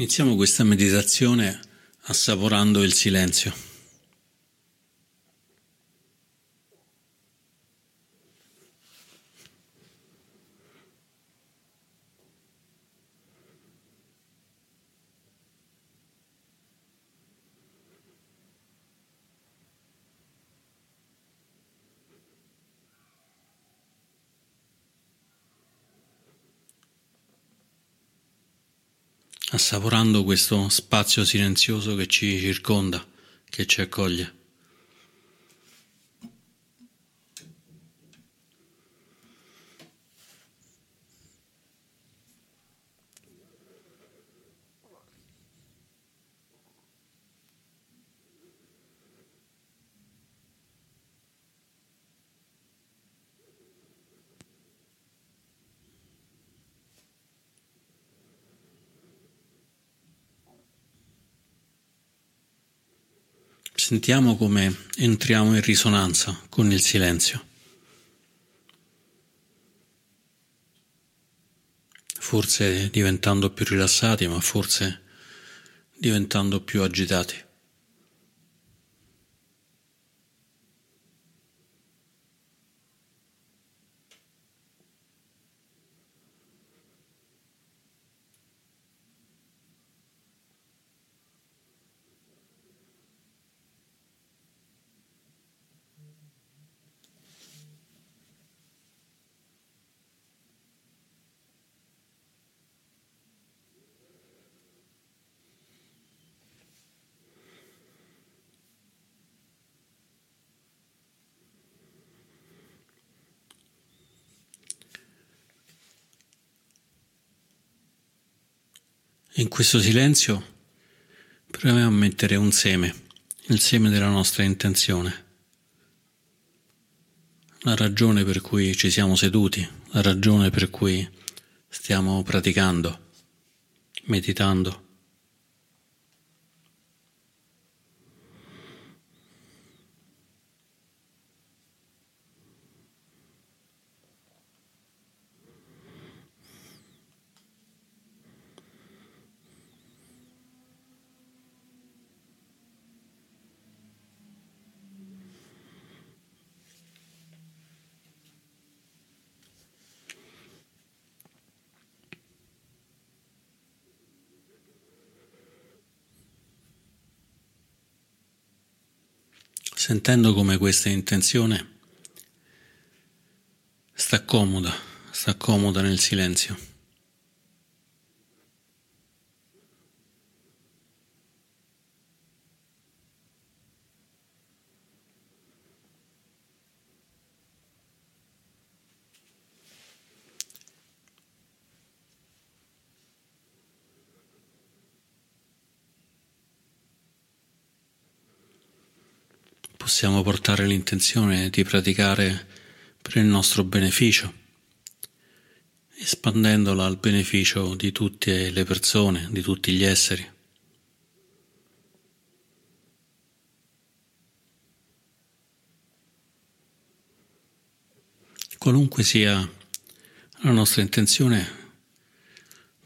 Iniziamo questa meditazione assaporando il silenzio. Assaporando questo spazio silenzioso che ci circonda, che ci accoglie. Sentiamo come entriamo in risonanza con il silenzio. Forse diventando più rilassati, ma forse diventando più agitati. In questo silenzio proviamo a mettere un seme, il seme della nostra intenzione, la ragione per cui ci siamo seduti, la ragione per cui stiamo praticando, meditando. Sentendo come questa intenzione sta comoda, sta comoda nel silenzio. Possiamo portare l'intenzione di praticare per il nostro beneficio, espandendola al beneficio di tutte le persone, di tutti gli esseri. Qualunque sia la nostra intenzione,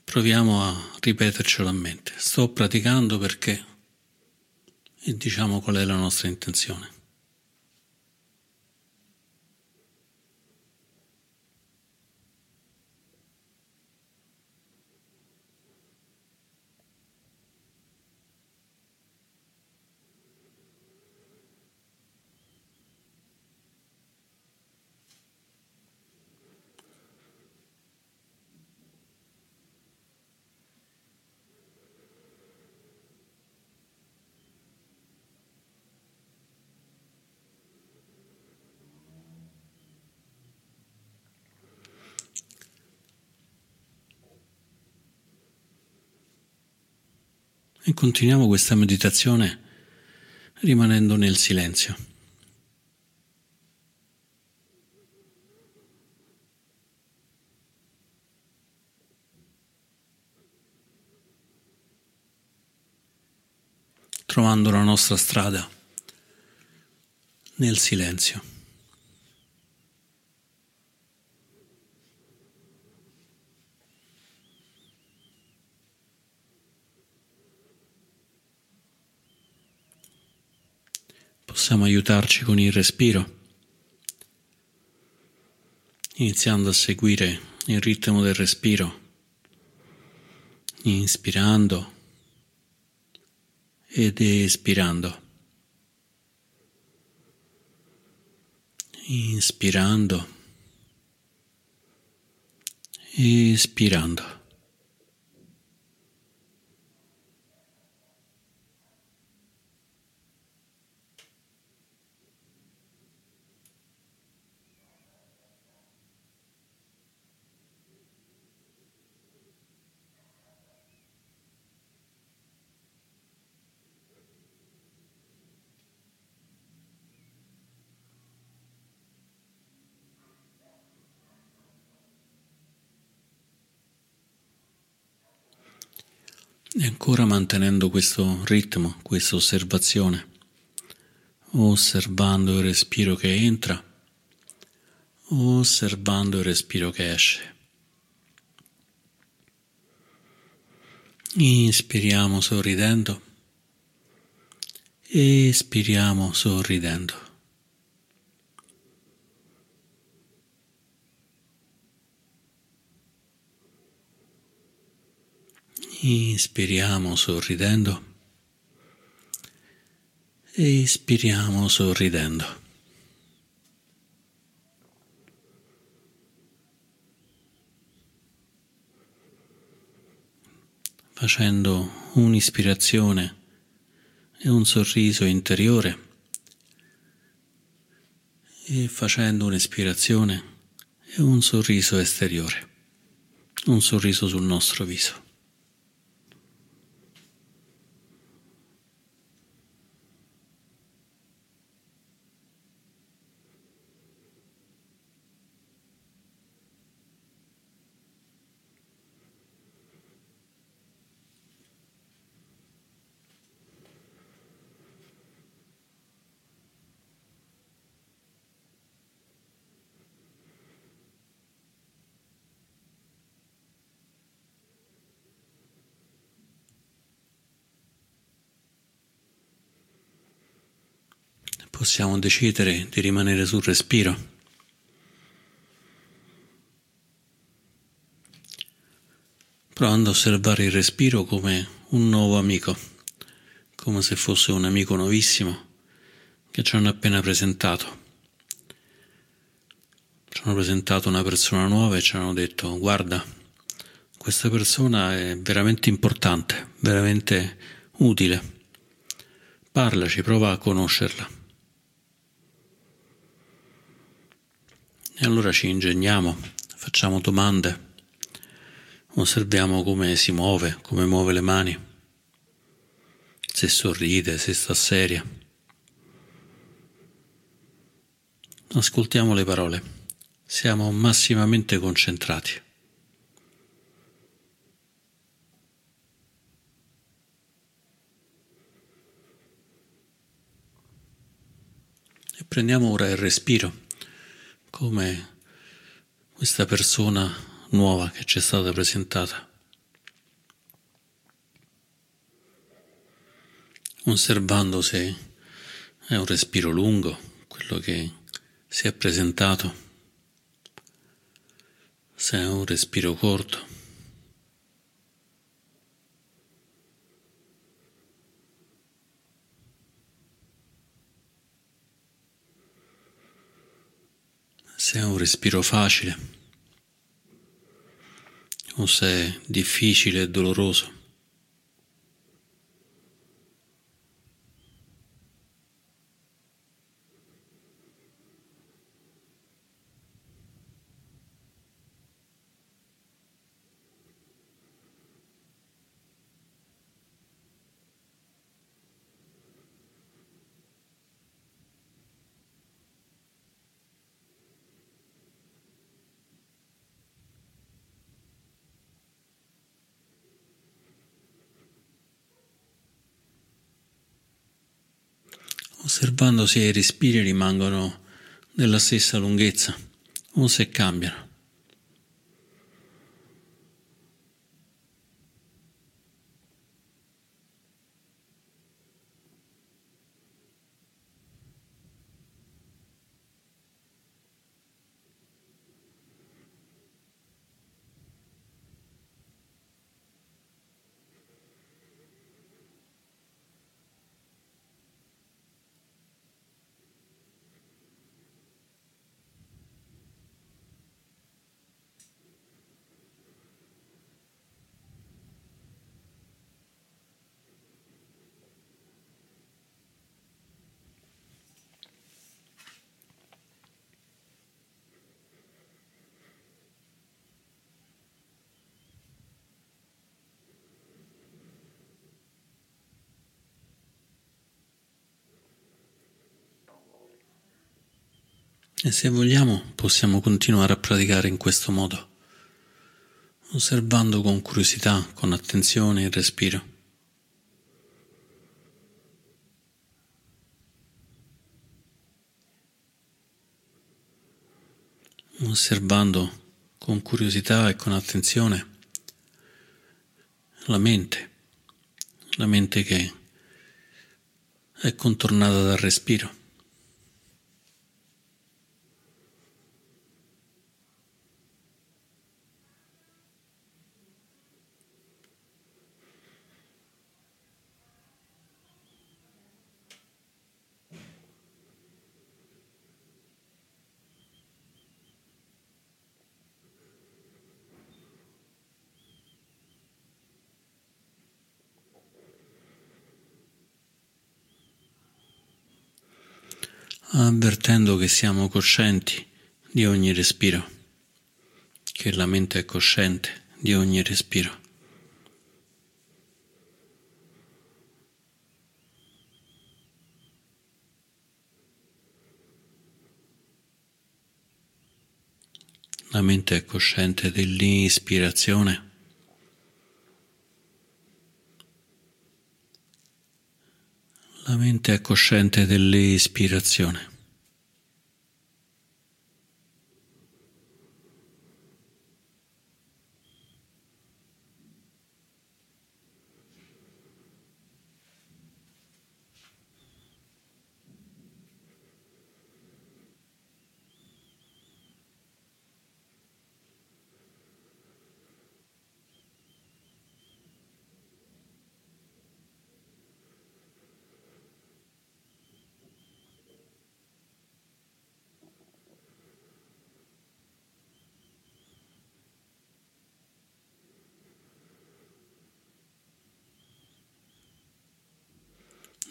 proviamo a ripetercelo a mente. Sto praticando perché e diciamo qual è la nostra intenzione. E continuiamo questa meditazione rimanendo nel silenzio. Trovando la nostra strada nel silenzio. Possiamo aiutarci con il respiro, iniziando a seguire il ritmo del respiro, inspirando ed espirando. Inspirando, espirando. E ancora mantenendo questo ritmo, questa osservazione, osservando il respiro che entra, osservando il respiro che esce. Inspiriamo sorridendo, espiriamo sorridendo. Inspiriamo sorridendo. Espiriamo sorridendo. Facendo un'ispirazione e un sorriso interiore e facendo un'espirazione e un sorriso esteriore, un sorriso sul nostro viso. Possiamo decidere di rimanere sul respiro. Provando a osservare il respiro come un nuovo amico, come se fosse un amico nuovissimo che ci hanno appena presentato. Ci hanno presentato una persona nuova e ci hanno detto guarda, questa persona è veramente importante, veramente utile. Parlaci, prova a conoscerla. E allora ci ingegniamo, facciamo domande, osserviamo come si muove, come muove le mani, se sorride, se sta seria. Ascoltiamo le parole, siamo massimamente concentrati. E prendiamo ora il respiro come questa persona nuova che ci è stata presentata. Osservando se è un respiro lungo, quello che si è presentato, se è un respiro corto. Se è un respiro facile o se è difficile e doloroso. Osservando se i respiri rimangono della stessa lunghezza o se cambiano. E se vogliamo possiamo continuare a praticare in questo modo, osservando con curiosità, con attenzione il respiro. osservando con curiosità e con attenzione la mente, la mente che è contornata dal respiro. Avvertendo che siamo coscienti di ogni respiro, che la mente è cosciente di ogni respiro. La mente è cosciente dell'ispirazione La mente è cosciente dell'ispirazione.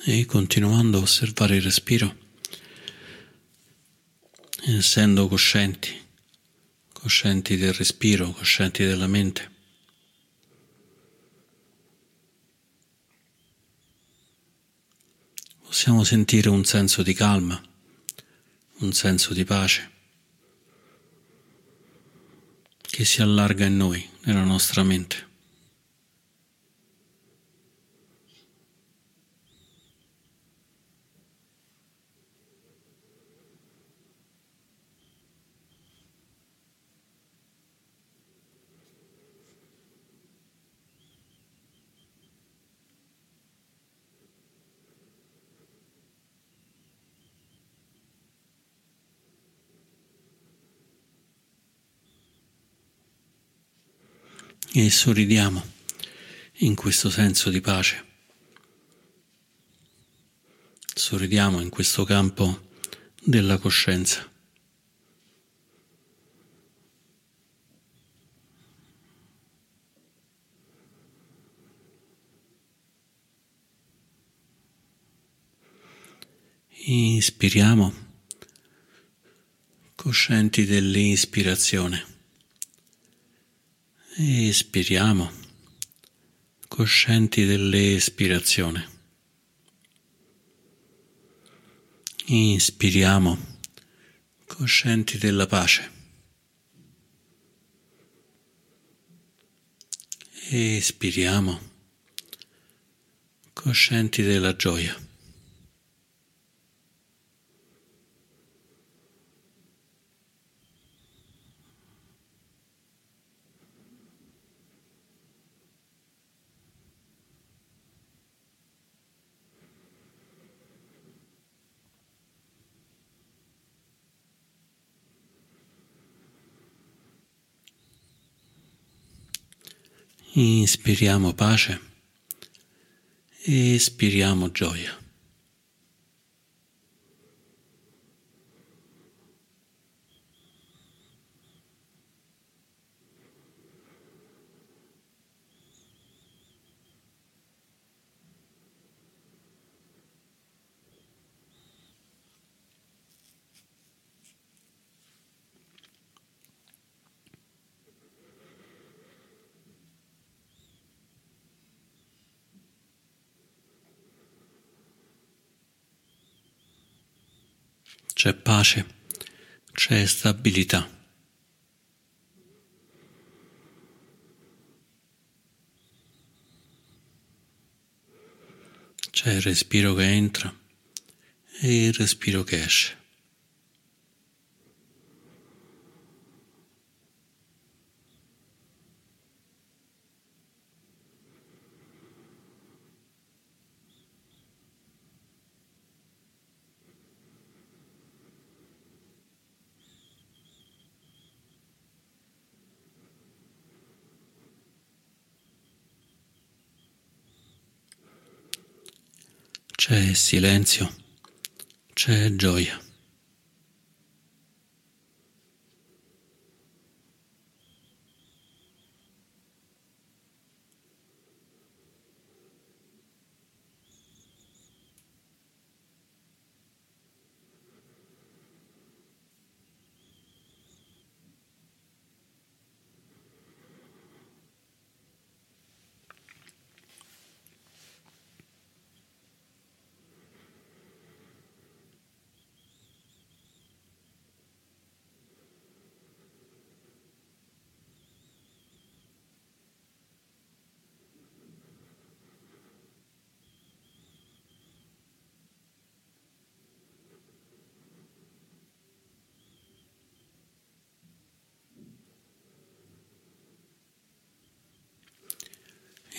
E continuando a osservare il respiro, essendo coscienti, coscienti del respiro, coscienti della mente. Possiamo sentire un senso di calma, un senso di pace che si allarga in noi, nella nostra mente. E sorridiamo in questo senso di pace. Sorridiamo in questo campo della coscienza. Inspiriamo, coscienti dell'ispirazione. Espiriamo, coscienti dell'espirazione. Inspiriamo, coscienti della pace. Espiriamo, coscienti della gioia. Inspiriamo pace, espiriamo gioia. C'è pace, c'è stabilità. C'è il respiro che entra e il respiro che esce. C'è silenzio, c'è gioia.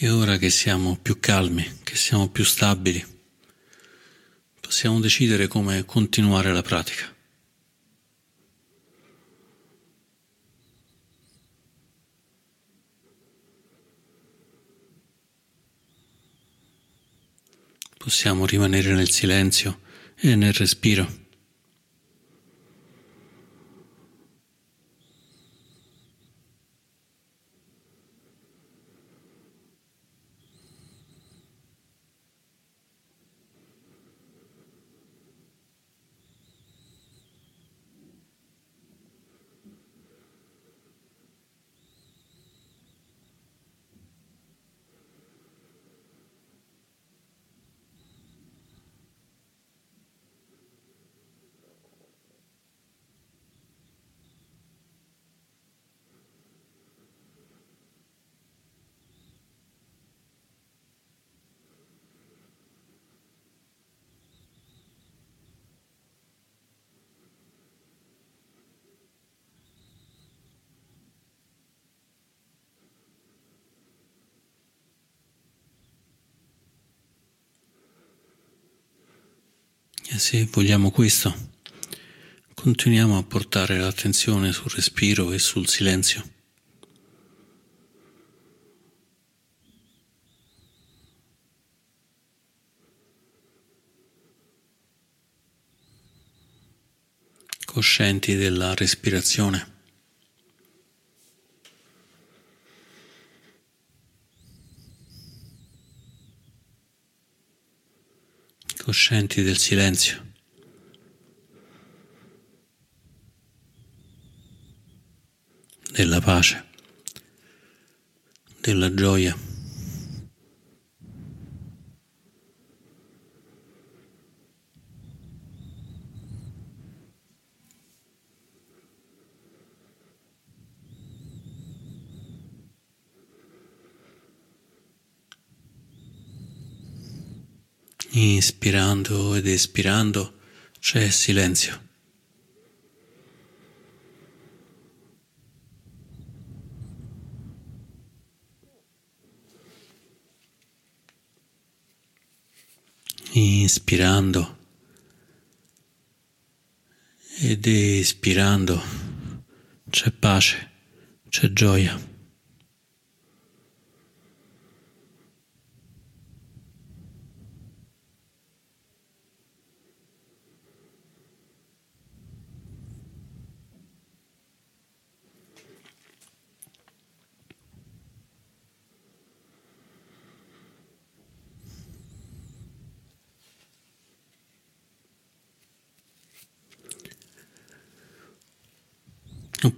E ora che siamo più calmi, che siamo più stabili, possiamo decidere come continuare la pratica. Possiamo rimanere nel silenzio e nel respiro. E se vogliamo questo, continuiamo a portare l'attenzione sul respiro e sul silenzio. Coscienti della respirazione. Coscienti del silenzio. della pace, della gioia. Inspirando ed espirando c'è silenzio. Inspirando ed espirando c'è pace, c'è gioia.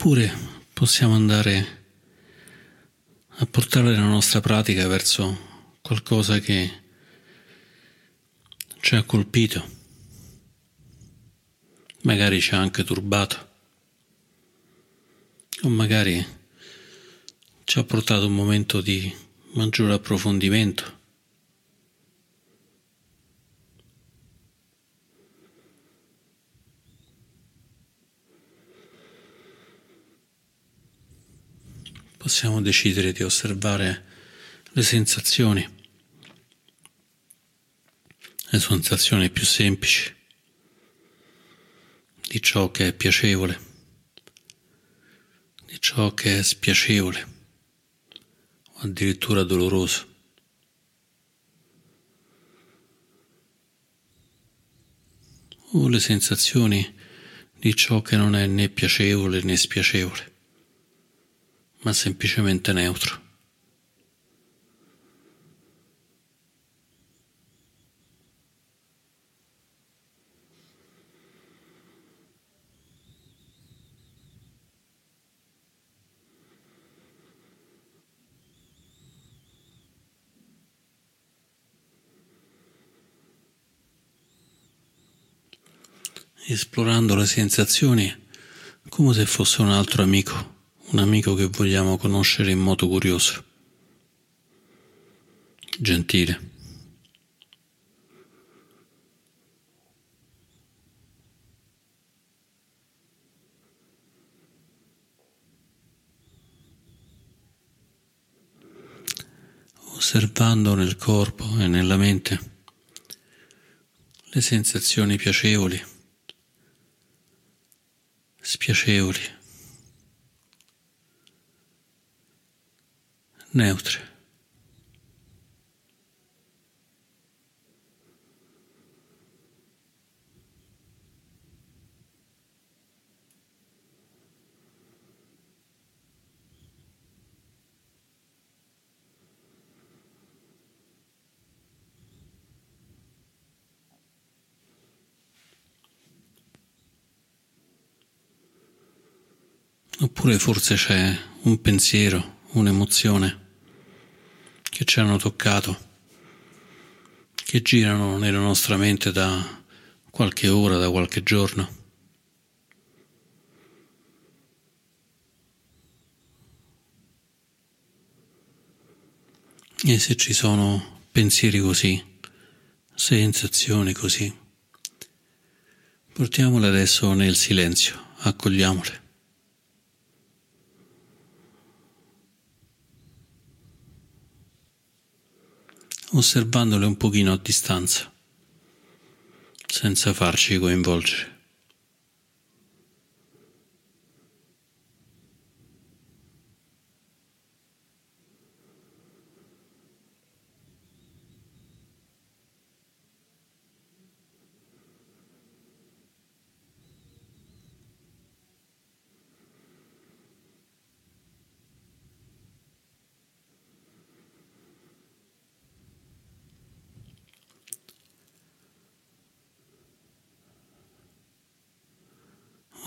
Oppure possiamo andare a portare la nostra pratica verso qualcosa che ci ha colpito, magari ci ha anche turbato, o magari ci ha portato un momento di maggiore approfondimento. Possiamo decidere di osservare le sensazioni, le sensazioni più semplici di ciò che è piacevole, di ciò che è spiacevole o addirittura doloroso. O le sensazioni di ciò che non è né piacevole né spiacevole, ma semplicemente neutro. esplorando le sensazioni come se fosse un altro amico, un amico che vogliamo conoscere in modo curioso, gentile. osservando nel corpo e nella mente le sensazioni piacevoli spiacevoli, neutre. Oppure forse c'è un pensiero, un'emozione che ci hanno toccato, che girano nella nostra mente da qualche ora, da qualche giorno. E se ci sono pensieri così, sensazioni così, portiamole adesso nel silenzio, accogliamole. Osservandole un pochino a distanza, senza farci coinvolgere.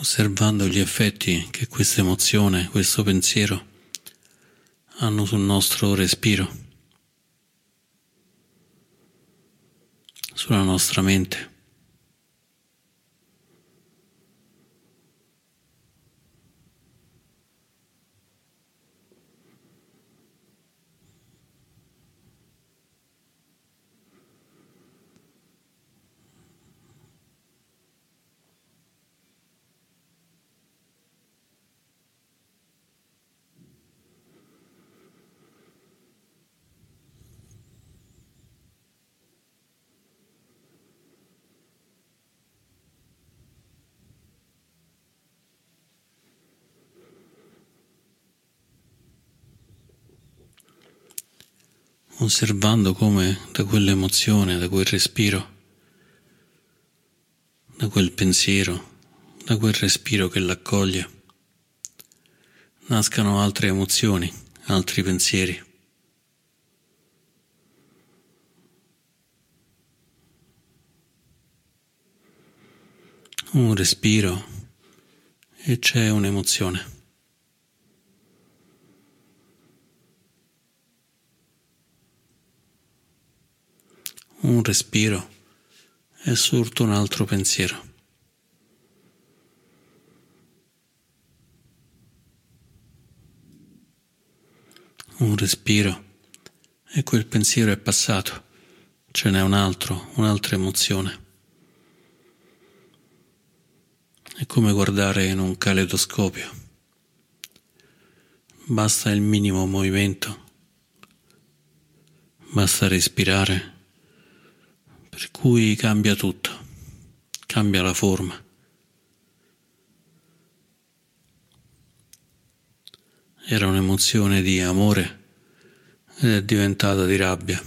Osservando gli effetti che questa emozione, questo pensiero hanno sul nostro respiro, sulla nostra mente. Osservando come da quell'emozione, da quel respiro, da quel pensiero, da quel respiro che l'accoglie, nascano altre emozioni, altri pensieri. Un respiro e c'è un'emozione. Un respiro è sorto un altro pensiero. un respiro e quel pensiero è passato, ce n'è un altro, un'altra emozione. È come guardare in un caleidoscopio. Basta il minimo movimento, basta respirare, per cui cambia tutto, cambia la forma. Era un'emozione di amore ed è diventata di rabbia.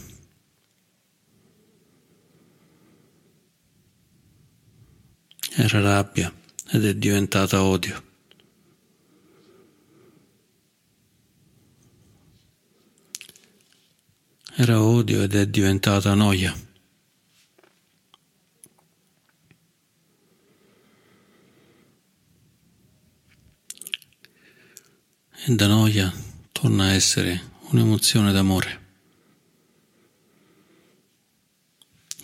Era rabbia ed è diventata odio. Era odio ed è diventata noia. E da noia torna a essere un'emozione d'amore,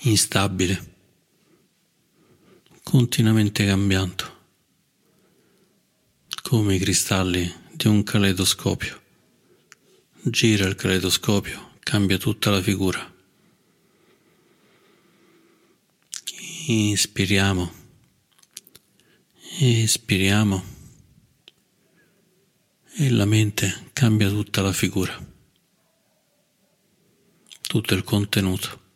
instabile, continuamente cambiando, come i cristalli di un caleidoscopio. Gira il caleidoscopio, cambia tutta la figura. Inspiriamo, espiriamo e la mente cambia tutta la figura, tutto il contenuto.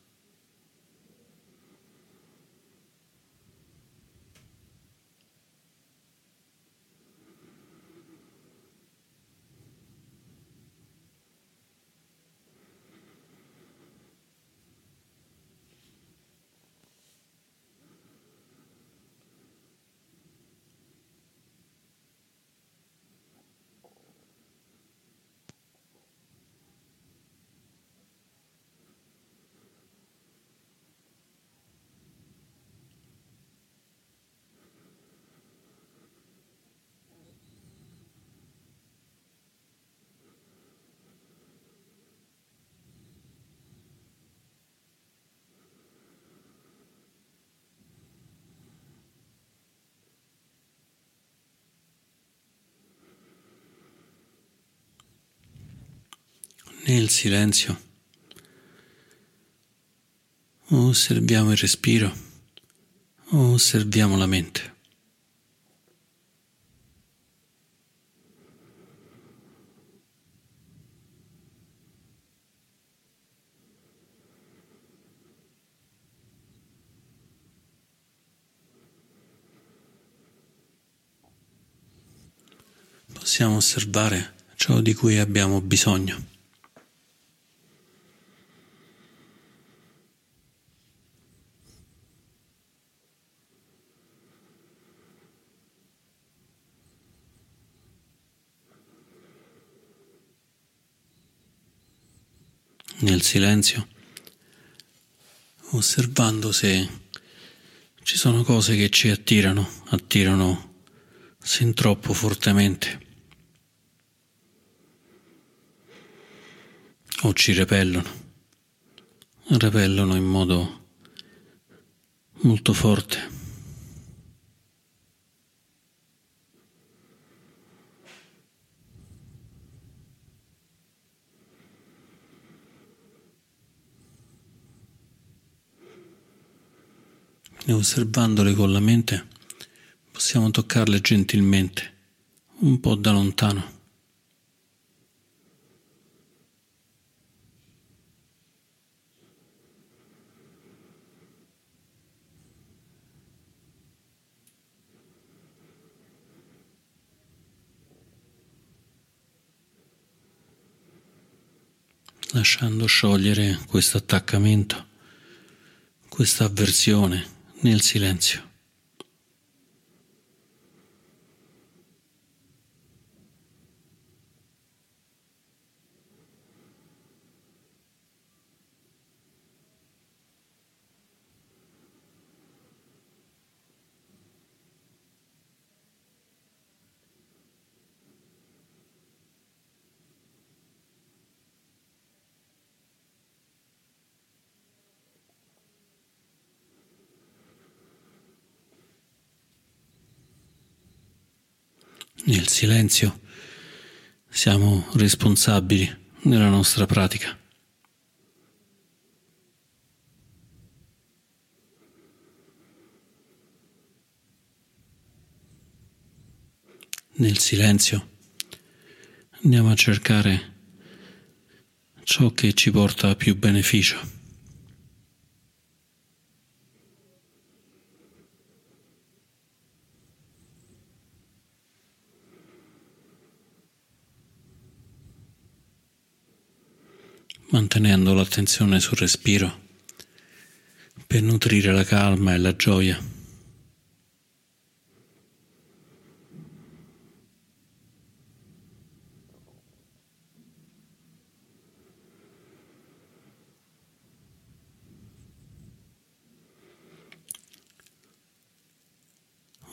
Nel silenzio. Osserviamo il respiro, osserviamo la mente. Possiamo osservare ciò di cui abbiamo bisogno. Nel silenzio, osservando se ci sono cose che ci attirano, attirano sin troppo fortemente o ci repellono, repellono in modo molto forte. E osservandole con la mente possiamo toccarle gentilmente, un po' da lontano. lasciando sciogliere questo attaccamento, questa avversione nel silenzio. Nel silenzio siamo responsabili nella nostra pratica. Nel silenzio andiamo a cercare ciò che ci porta più beneficio. Mantenendo l'attenzione sul respiro per nutrire la calma e la gioia.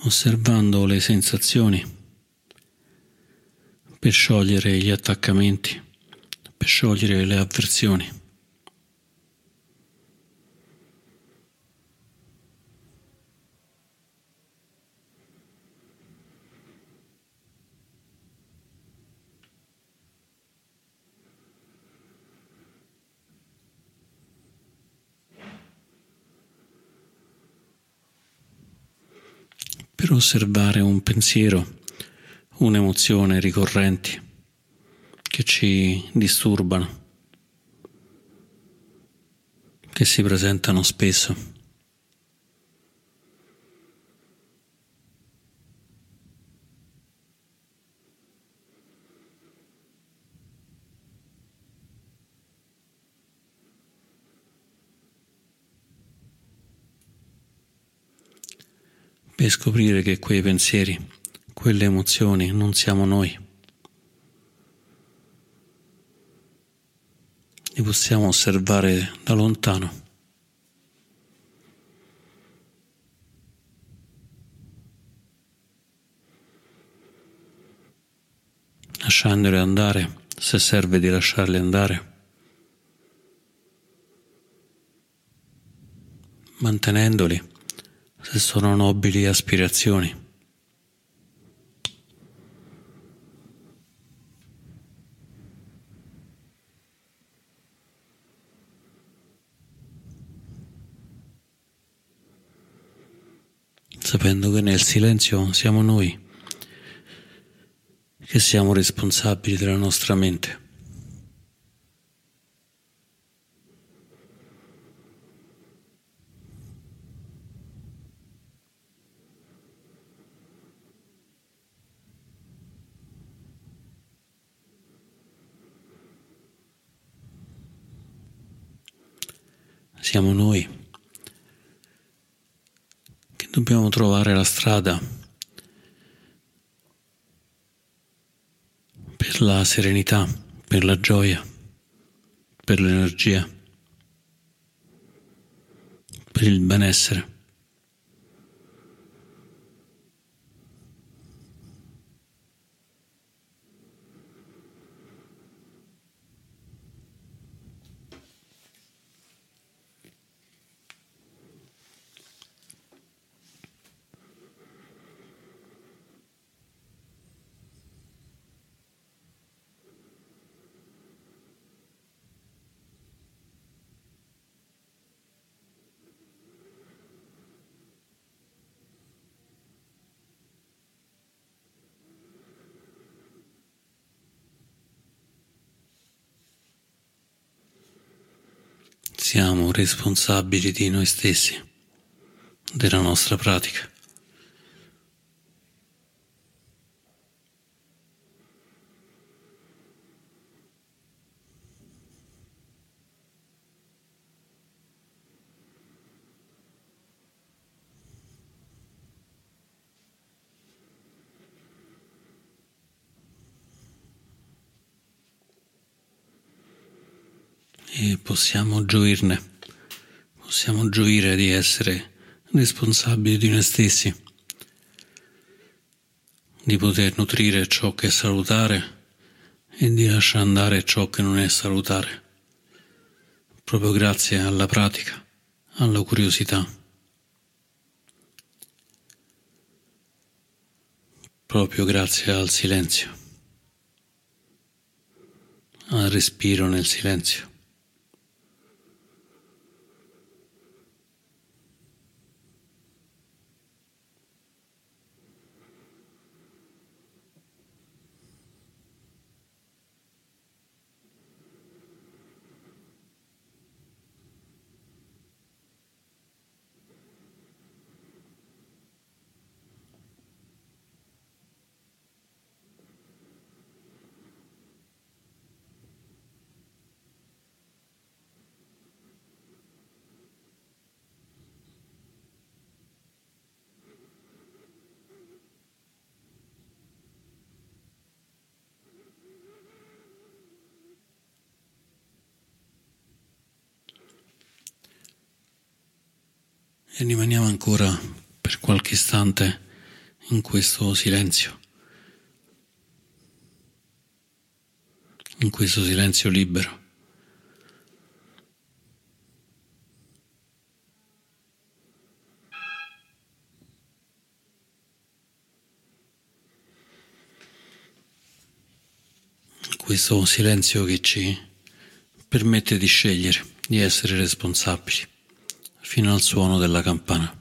osservando le sensazioni per sciogliere gli attaccamenti per sciogliere le avversioni. per osservare un pensiero, un'emozione ricorrenti che ci disturbano, che si presentano spesso. per scoprire che quei pensieri, quelle emozioni non siamo noi. Li possiamo osservare da lontano. Lasciandoli andare se serve di lasciarli andare. Mantenendoli se sono nobili aspirazioni. sapendo che nel silenzio siamo noi che siamo responsabili della nostra mente. Siamo noi dobbiamo trovare la strada per la serenità, per la gioia, per l'energia, per il benessere. Siamo responsabili di noi stessi, della nostra pratica. e possiamo gioirne, possiamo gioire di essere responsabili di noi stessi, di poter nutrire ciò che è salutare e di lasciare andare ciò che non è salutare, proprio grazie alla pratica, alla curiosità. proprio grazie al silenzio, al respiro nel silenzio. E rimaniamo ancora per qualche istante in questo silenzio, in questo silenzio libero. questo silenzio che ci permette di scegliere, di essere responsabili fino al suono della campana.